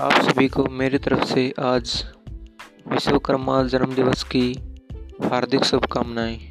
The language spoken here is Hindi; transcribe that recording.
आप सभी को मेरी तरफ़ से आज विश्वकर्मा जन्मदिवस की हार्दिक शुभकामनाएँ।